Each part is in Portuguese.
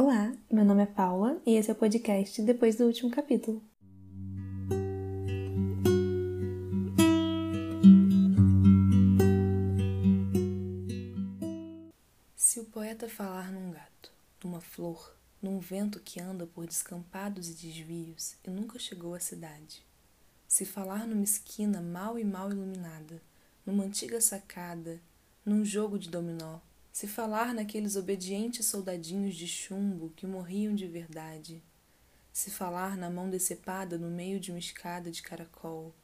Olá, meu nome é Paula e esse é o podcast Depois do Último Capítulo. Se o poeta falar num gato, numa flor, num vento que anda por descampados e desvios e nunca chegou à cidade, se falar numa esquina mal e mal iluminada, numa antiga sacada, num jogo de dominó, se falar naqueles obedientes soldadinhos de chumbo que morriam de verdade, se falar na mão decepada no meio de uma escada de caracol,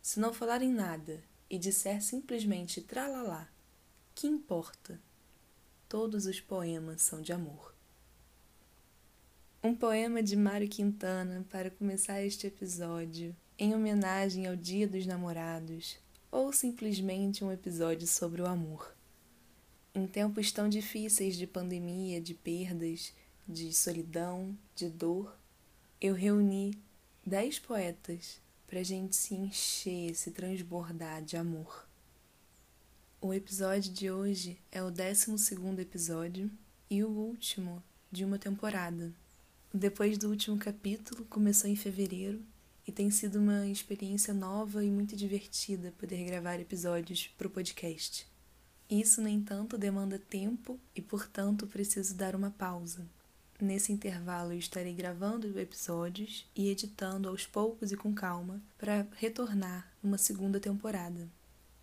se não falar em nada e disser simplesmente tralalá, que importa? Todos os poemas são de amor. Um poema de Mário Quintana para começar este episódio, em homenagem ao Dia dos Namorados, ou simplesmente um episódio sobre o amor. Em tempos tão difíceis de pandemia, de perdas, de solidão, de dor, eu reuni dez poetas para gente se encher, se transbordar de amor. O episódio de hoje é o 12 episódio e o último de uma temporada. Depois do último capítulo, começou em fevereiro e tem sido uma experiência nova e muito divertida poder gravar episódios para o podcast. Isso, no entanto, demanda tempo e, portanto, preciso dar uma pausa. Nesse intervalo, eu estarei gravando episódios e editando aos poucos e com calma para retornar numa segunda temporada.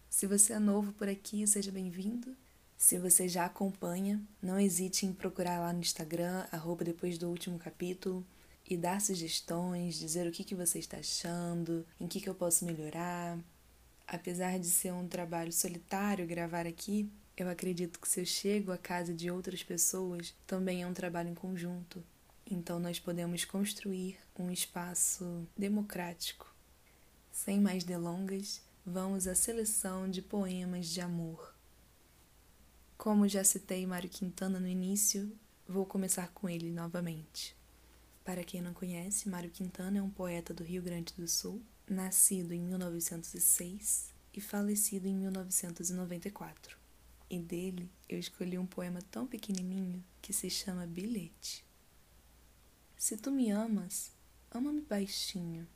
Se você é novo por aqui, seja bem-vindo. Se você já acompanha, não hesite em procurar lá no Instagram, arroba depois do último capítulo, e dar sugestões, dizer o que, que você está achando, em que, que eu posso melhorar. Apesar de ser um trabalho solitário gravar aqui, eu acredito que se eu chego à casa de outras pessoas, também é um trabalho em conjunto. Então nós podemos construir um espaço democrático. Sem mais delongas, vamos à seleção de poemas de amor. Como já citei Mário Quintana no início, vou começar com ele novamente. Para quem não conhece, Mário Quintana é um poeta do Rio Grande do Sul nascido em 1906 e falecido em 1994. E dele eu escolhi um poema tão pequenininho que se chama Bilhete. Se tu me amas, ama-me baixinho.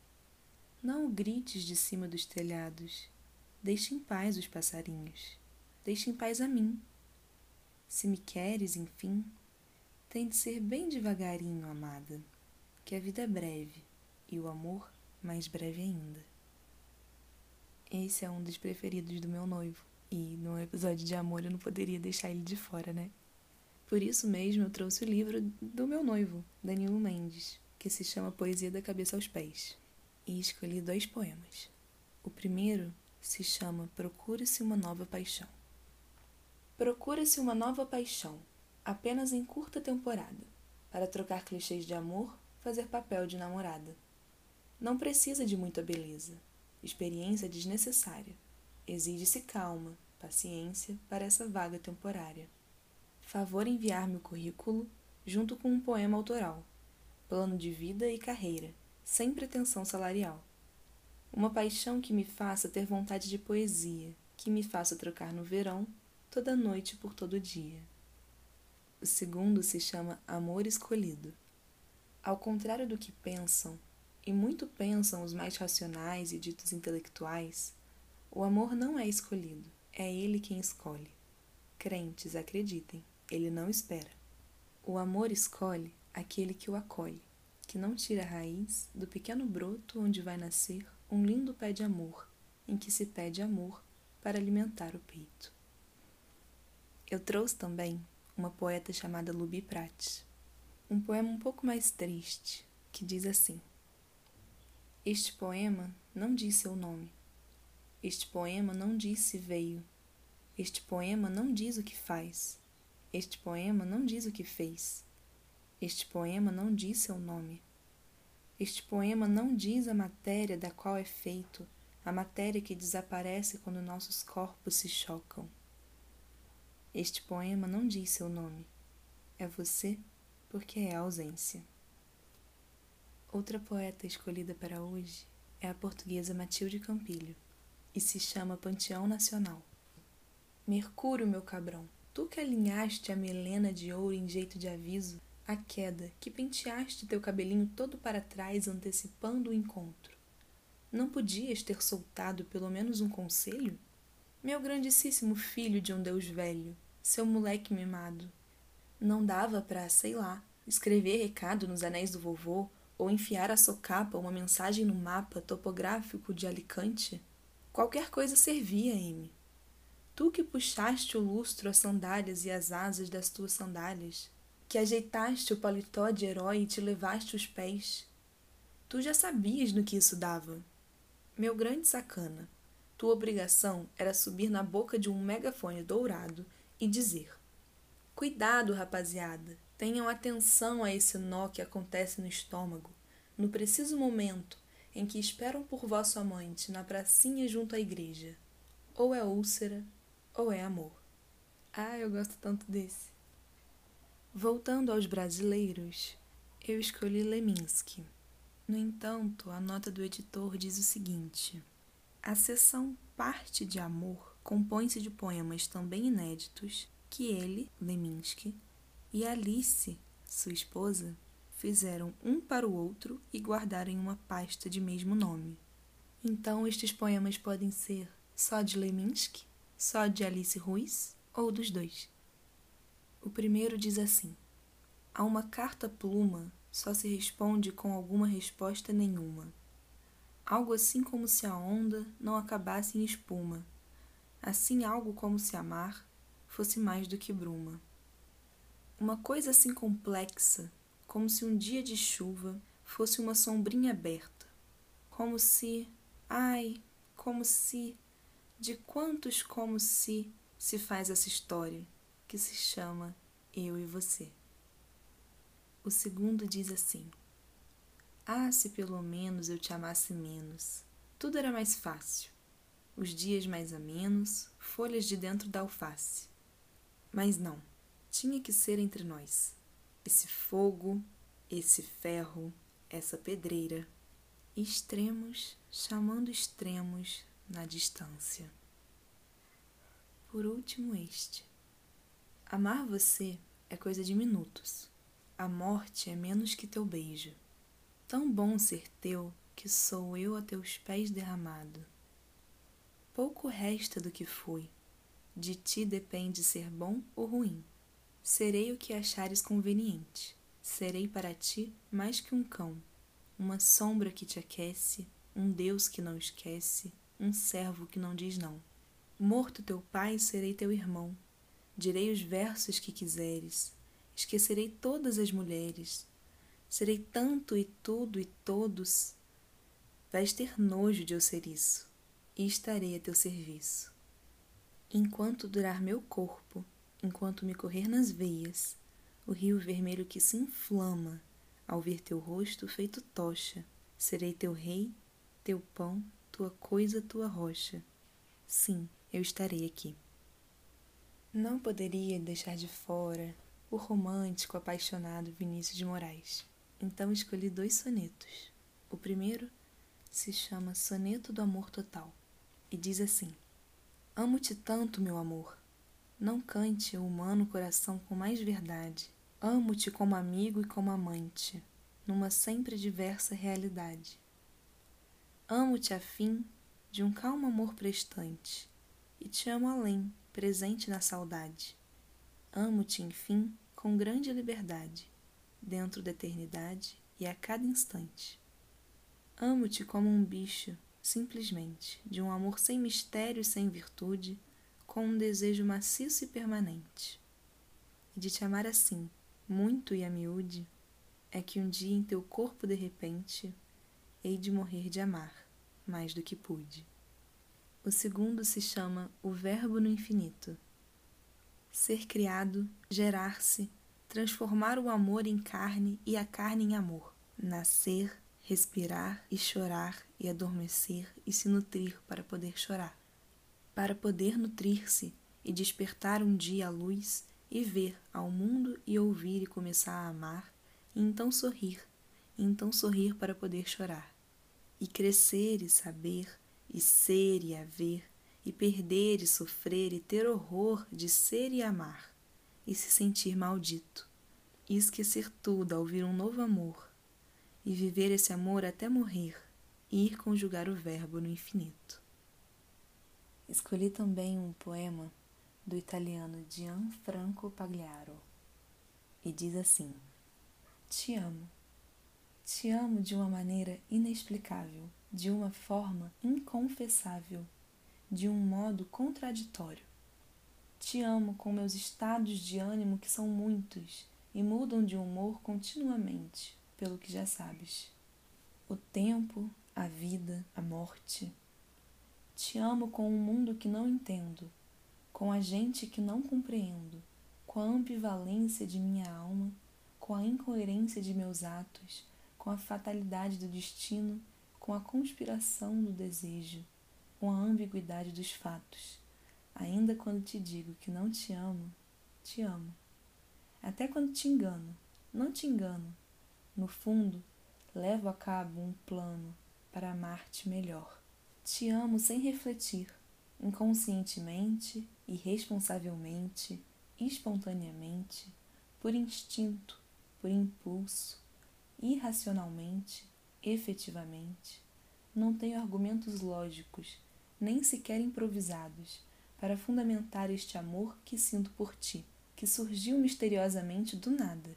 Não o grites de cima dos telhados. Deixa em paz os passarinhos. Deixa em paz a mim. Se me queres, enfim, tem de ser bem devagarinho, amada, que a vida é breve e o amor mais breve ainda. Esse é um dos preferidos do meu noivo, e no episódio de amor eu não poderia deixar ele de fora, né? Por isso mesmo eu trouxe o livro do meu noivo, Danilo Mendes, que se chama Poesia da Cabeça aos Pés, e escolhi dois poemas. O primeiro se chama Procura-se uma Nova Paixão. Procura-se uma nova paixão, apenas em curta temporada, para trocar clichês de amor, fazer papel de namorada. Não precisa de muita beleza. Experiência desnecessária. Exige-se calma, paciência para essa vaga temporária. Favor enviar-me o currículo junto com um poema autoral. Plano de vida e carreira, sem pretensão salarial. Uma paixão que me faça ter vontade de poesia, que me faça trocar no verão toda noite por todo dia. O segundo se chama Amor Escolhido. Ao contrário do que pensam, e muito pensam os mais racionais e ditos intelectuais, o amor não é escolhido, é ele quem escolhe. Crentes, acreditem, ele não espera. O amor escolhe aquele que o acolhe, que não tira a raiz do pequeno broto onde vai nascer um lindo pé de amor, em que se pede amor para alimentar o peito. Eu trouxe também uma poeta chamada Lubi Prates, um poema um pouco mais triste, que diz assim: este poema não diz seu nome. Este poema não diz se veio. Este poema não diz o que faz. Este poema não diz o que fez. Este poema não diz seu nome. Este poema não diz a matéria da qual é feito, a matéria que desaparece quando nossos corpos se chocam. Este poema não diz seu nome. É você porque é ausência. Outra poeta escolhida para hoje é a portuguesa Matilde Campilho e se chama Panteão Nacional. Mercúrio, meu cabrão, tu que alinhaste a melena de ouro em jeito de aviso, A queda que penteaste teu cabelinho todo para trás antecipando o encontro. Não podias ter soltado pelo menos um conselho? Meu grandíssimo filho de um Deus velho, seu moleque mimado. Não dava para, sei lá, escrever recado nos anéis do vovô ou enfiar a socapa uma mensagem no mapa topográfico de Alicante? Qualquer coisa servia, Amy. Tu que puxaste o lustro às sandálias e as asas das tuas sandálias, que ajeitaste o paletó de herói e te levaste os pés. Tu já sabias no que isso dava. Meu grande sacana, tua obrigação era subir na boca de um megafone dourado e dizer: Cuidado, rapaziada, tenham atenção a esse nó que acontece no estômago, no preciso momento em que esperam por vosso amante na pracinha junto à igreja. Ou é úlcera, ou é amor. Ah, eu gosto tanto desse. Voltando aos brasileiros, eu escolhi Leminski. No entanto, a nota do editor diz o seguinte: a seção Parte de Amor compõe-se de poemas também inéditos que ele, Leminski, e Alice, sua esposa, fizeram um para o outro e guardaram em uma pasta de mesmo nome. Então, estes poemas podem ser só de Leminski, só de Alice Ruiz ou dos dois. O primeiro diz assim: A uma carta pluma só se responde com alguma resposta nenhuma. Algo assim como se a onda não acabasse em espuma, assim algo como se amar fosse mais do que bruma. Uma coisa assim complexa, como se um dia de chuva fosse uma sombrinha aberta, como se, ai, como se, de quantos como se se faz essa história que se chama Eu e Você. O segundo diz assim: Ah, se pelo menos eu te amasse menos, tudo era mais fácil. Os dias mais amenos, folhas de dentro da alface. Mas não, tinha que ser entre nós. Esse fogo, esse ferro, essa pedreira, extremos chamando extremos na distância. Por último, este. Amar você é coisa de minutos. A morte é menos que teu beijo. Tão bom ser teu que sou eu a teus pés derramado. Pouco resta do que fui. De ti depende ser bom ou ruim. Serei o que achares conveniente. Serei para ti mais que um cão, uma sombra que te aquece, um Deus que não esquece, um servo que não diz não. Morto teu pai, serei teu irmão. Direi os versos que quiseres. Esquecerei todas as mulheres. Serei tanto e tudo e todos. Vais ter nojo de eu ser isso, e estarei a teu serviço. Enquanto durar meu corpo, enquanto me correr nas veias, o rio vermelho que se inflama ao ver teu rosto feito tocha, serei teu rei, teu pão, tua coisa, tua rocha. Sim, eu estarei aqui. Não poderia deixar de fora o romântico apaixonado Vinícius de Moraes. Então escolhi dois sonetos. O primeiro se chama Soneto do Amor Total e diz assim: Amo-te tanto, meu amor. Não cante o humano coração com mais verdade. Amo-te como amigo e como amante, numa sempre diversa realidade. Amo-te a fim de um calmo amor prestante, e te amo além, presente na saudade. Amo-te, enfim, com grande liberdade, dentro da eternidade e a cada instante. Amo-te como um bicho, simplesmente, de um amor sem mistério e sem virtude, com um desejo maciço e permanente. E de te amar assim, muito e a miúde, é que um dia em teu corpo de repente hei de morrer de amar, mais do que pude. O segundo se chama O Verbo no Infinito. Ser criado, gerar-se, transformar o amor em carne e a carne em amor. Nascer, respirar e chorar e adormecer e se nutrir para poder chorar. Para poder nutrir-se e despertar um dia a luz e ver ao mundo e ouvir e começar a amar, e então sorrir, e então sorrir para poder chorar. E crescer e saber e ser e haver, e perder e sofrer e ter horror de ser e amar, e se sentir maldito, e esquecer tudo ao vir um novo amor, e viver esse amor até morrer, e ir conjugar o verbo no infinito. Escolhi também um poema do italiano Gianfranco Pagliaro, e diz assim: Te amo. Te amo de uma maneira inexplicável, de uma forma inconfessável, de um modo contraditório. Te amo com meus estados de ânimo que são muitos e mudam de humor continuamente, pelo que já sabes. O tempo, a vida, a morte. Te amo com um mundo que não entendo, com a gente que não compreendo, com a ambivalência de minha alma, com a incoerência de meus atos, com a fatalidade do destino, com a conspiração do desejo, com a ambiguidade dos fatos. Ainda quando te digo que não te amo, te amo. Até quando te engano, não te engano. No fundo, levo a cabo um plano para amar-te melhor. Te amo sem refletir, inconscientemente, irresponsavelmente, espontaneamente, por instinto, por impulso, irracionalmente, efetivamente. Não tenho argumentos lógicos, nem sequer improvisados, para fundamentar este amor que sinto por ti, que surgiu misteriosamente do nada,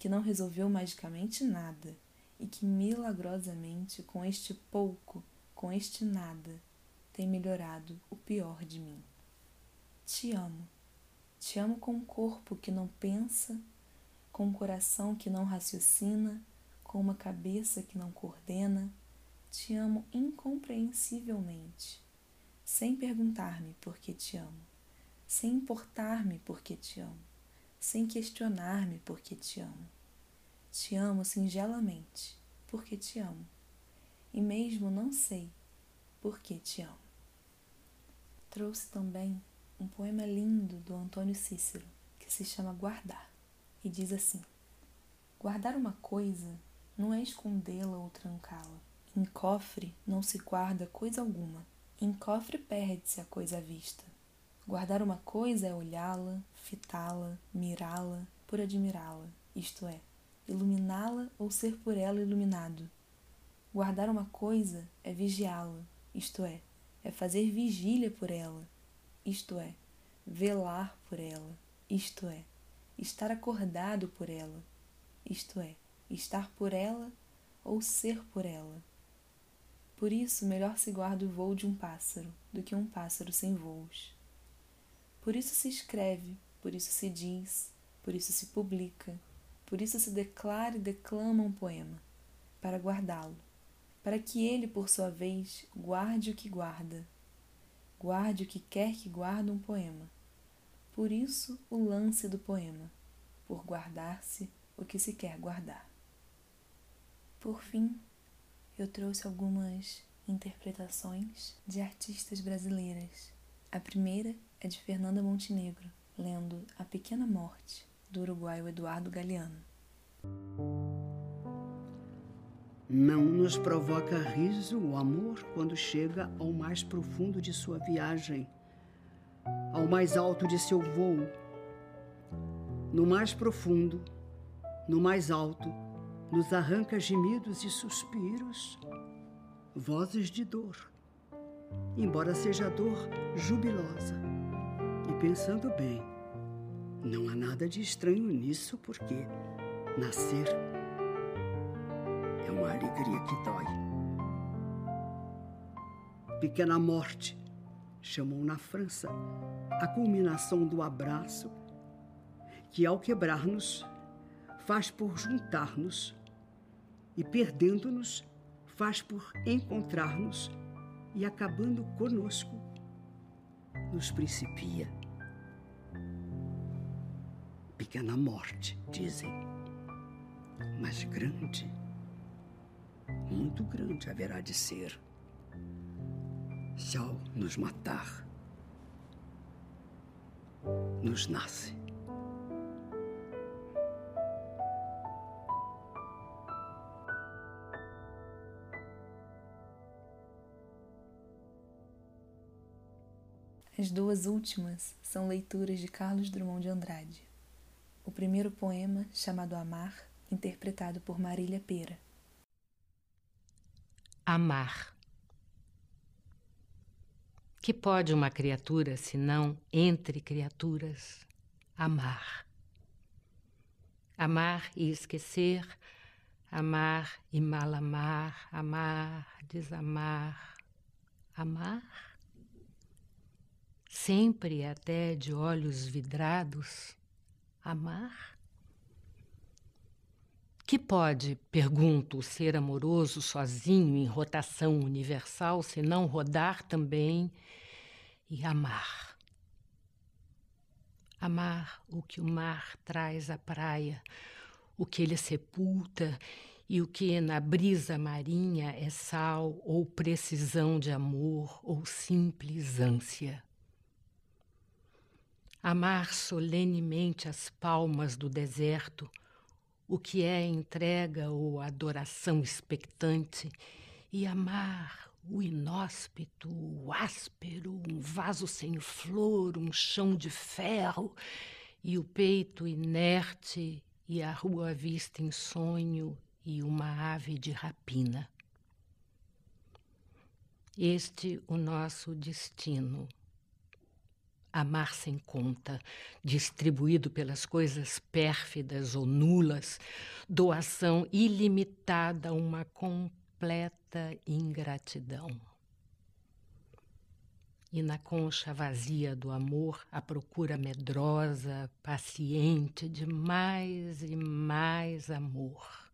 que não resolveu magicamente nada, e que milagrosamente, com este pouco, com este nada, tem melhorado o pior de mim. Te amo. Te amo com um corpo que não pensa, com um coração que não raciocina, com uma cabeça que não coordena. Te amo incompreensivelmente, sem perguntar-me por que te amo, sem importar-me por que te amo, sem questionar-me por que te amo. Te amo singelamente, porque te amo, e mesmo não sei por que te amo. Trouxe também um poema lindo do Antônio Cícero, que se chama Guardar, e diz assim: Guardar uma coisa não é escondê-la ou trancá-la. Em cofre não se guarda coisa alguma. Em cofre perde-se a coisa à vista. Guardar uma coisa é olhá-la, fitá-la, mirá-la, por admirá-la, isto é, iluminá-la ou ser por ela iluminado. Guardar uma coisa é vigiá-la, isto é, é fazer vigília por ela, isto é, velar por ela, isto é, estar acordado por ela, isto é, estar por ela ou ser por ela. Por isso, melhor se guarda o voo de um pássaro do que um pássaro sem voos. Por isso se escreve, por isso se diz, por isso se publica, por isso se declara e declama um poema, para guardá-lo, para que ele, por sua vez, guarde o que guarda, guarde o que quer que guarde um poema. Por isso o lance do poema, por guardar-se o que se quer guardar. Por fim, eu trouxe algumas interpretações de artistas brasileiras. A primeira é de Fernanda Montenegro, lendo A Pequena Morte, do uruguaio Eduardo Galeano. Não nos provoca riso o amor quando chega ao mais profundo de sua viagem, ao mais alto de seu voo. No mais profundo, no mais alto, nos arranca gemidos e suspiros, vozes de dor, embora seja dor jubilosa. E pensando bem, não há nada de estranho nisso, porque nascer é uma alegria que dói. Pequena Morte chamou na França a culminação do abraço que, ao quebrar-nos, faz por juntar-nos e, perdendo-nos, faz por encontrar-nos e, acabando conosco, nos principia. Pequena morte, dizem, mas grande muito grande haverá de ser se ao nos matar, nos nasce. As duas últimas são leituras de Carlos Drummond de Andrade. O primeiro poema, chamado Amar, interpretado por Marília Pera. Amar. Que pode uma criatura, senão entre criaturas, amar? Amar e esquecer, amar e mal amar, amar, desamar, amar? Sempre até de olhos vidrados, amar? Que pode, pergunto, ser amoroso sozinho em rotação universal, se não rodar também e amar? Amar o que o mar traz à praia, o que ele sepulta e o que na brisa marinha é sal ou precisão de amor ou simples ânsia. Amar solenemente as palmas do deserto, o que é entrega ou adoração expectante, e amar o inóspito, o áspero, um vaso sem flor, um chão de ferro, e o peito inerte, e a rua vista em sonho, e uma ave de rapina. Este o nosso destino amar sem conta, distribuído pelas coisas pérfidas ou nulas, doação ilimitada, uma completa ingratidão. E na concha vazia do amor, a procura medrosa, paciente de mais e mais amor.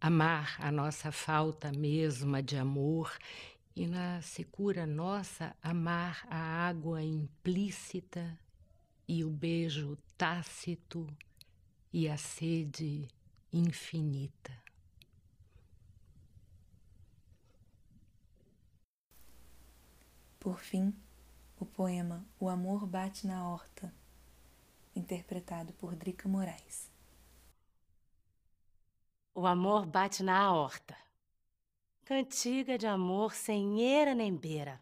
Amar a nossa falta mesma de amor e na secura nossa amar a água implícita e o beijo tácito e a sede infinita. Por fim, o poema O Amor Bate na Horta, interpretado por Drica Moraes. O amor bate na horta Cantiga de amor sem eira nem beira.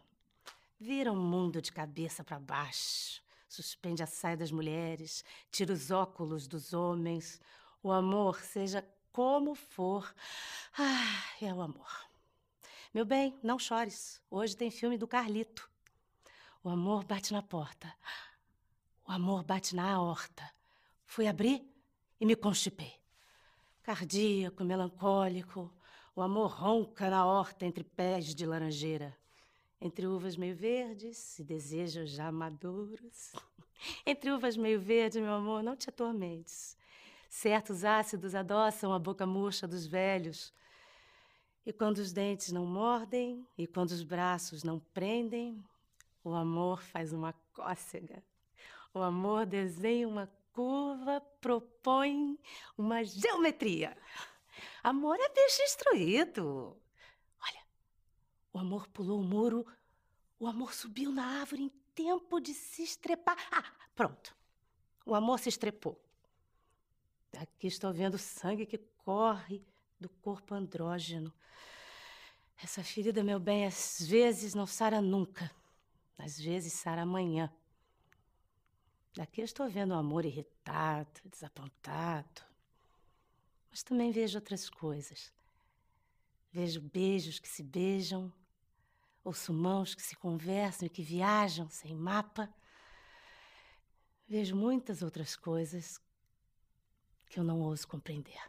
Vira o um mundo de cabeça para baixo. Suspende a saia das mulheres, tira os óculos dos homens. O amor, seja como for. Ah, é o amor. Meu bem, não chores. Hoje tem filme do Carlito. O amor bate na porta. O amor bate na horta. Fui abrir e me constipei. Cardíaco, melancólico, o amor ronca na horta entre pés de laranjeira, entre uvas meio verdes e desejos já maduros. Entre uvas meio verdes, meu amor, não te atormentes. Certos ácidos adoçam a boca murcha dos velhos. E quando os dentes não mordem e quando os braços não prendem, o amor faz uma cócega. O amor desenha uma curva, propõe uma geometria. Amor é bicho instruído. Olha, o amor pulou o muro, o amor subiu na árvore em tempo de se estrepar. Ah, pronto. O amor se estrepou. Aqui estou vendo sangue que corre do corpo andrógeno. Essa ferida, meu bem, às vezes não sara nunca. Às vezes sara amanhã. Daqui estou vendo o amor irritado, desapontado, mas também vejo outras coisas. Vejo beijos que se beijam, ouço mãos que se conversam e que viajam sem mapa. Vejo muitas outras coisas que eu não ouso compreender.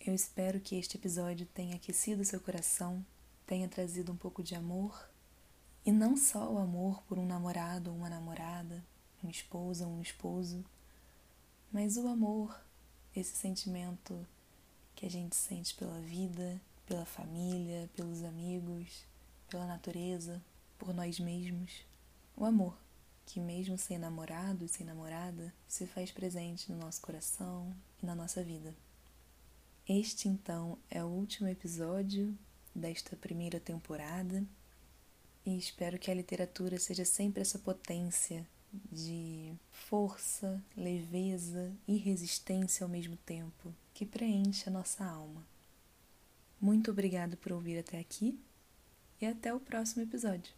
Eu espero que este episódio tenha aquecido seu coração, tenha trazido um pouco de amor, e não só o amor por um namorado ou uma namorada, uma esposa ou um esposo, mas o amor, esse sentimento que a gente sente pela vida, pela família, pelos amigos, pela natureza, por nós mesmos. O amor, que mesmo sem namorado e sem namorada, se faz presente no nosso coração e na nossa vida. Este então é o último episódio desta primeira temporada e espero que a literatura seja sempre essa potência de força, leveza e resistência ao mesmo tempo que preenche a nossa alma. Muito obrigado por ouvir até aqui e até o próximo episódio.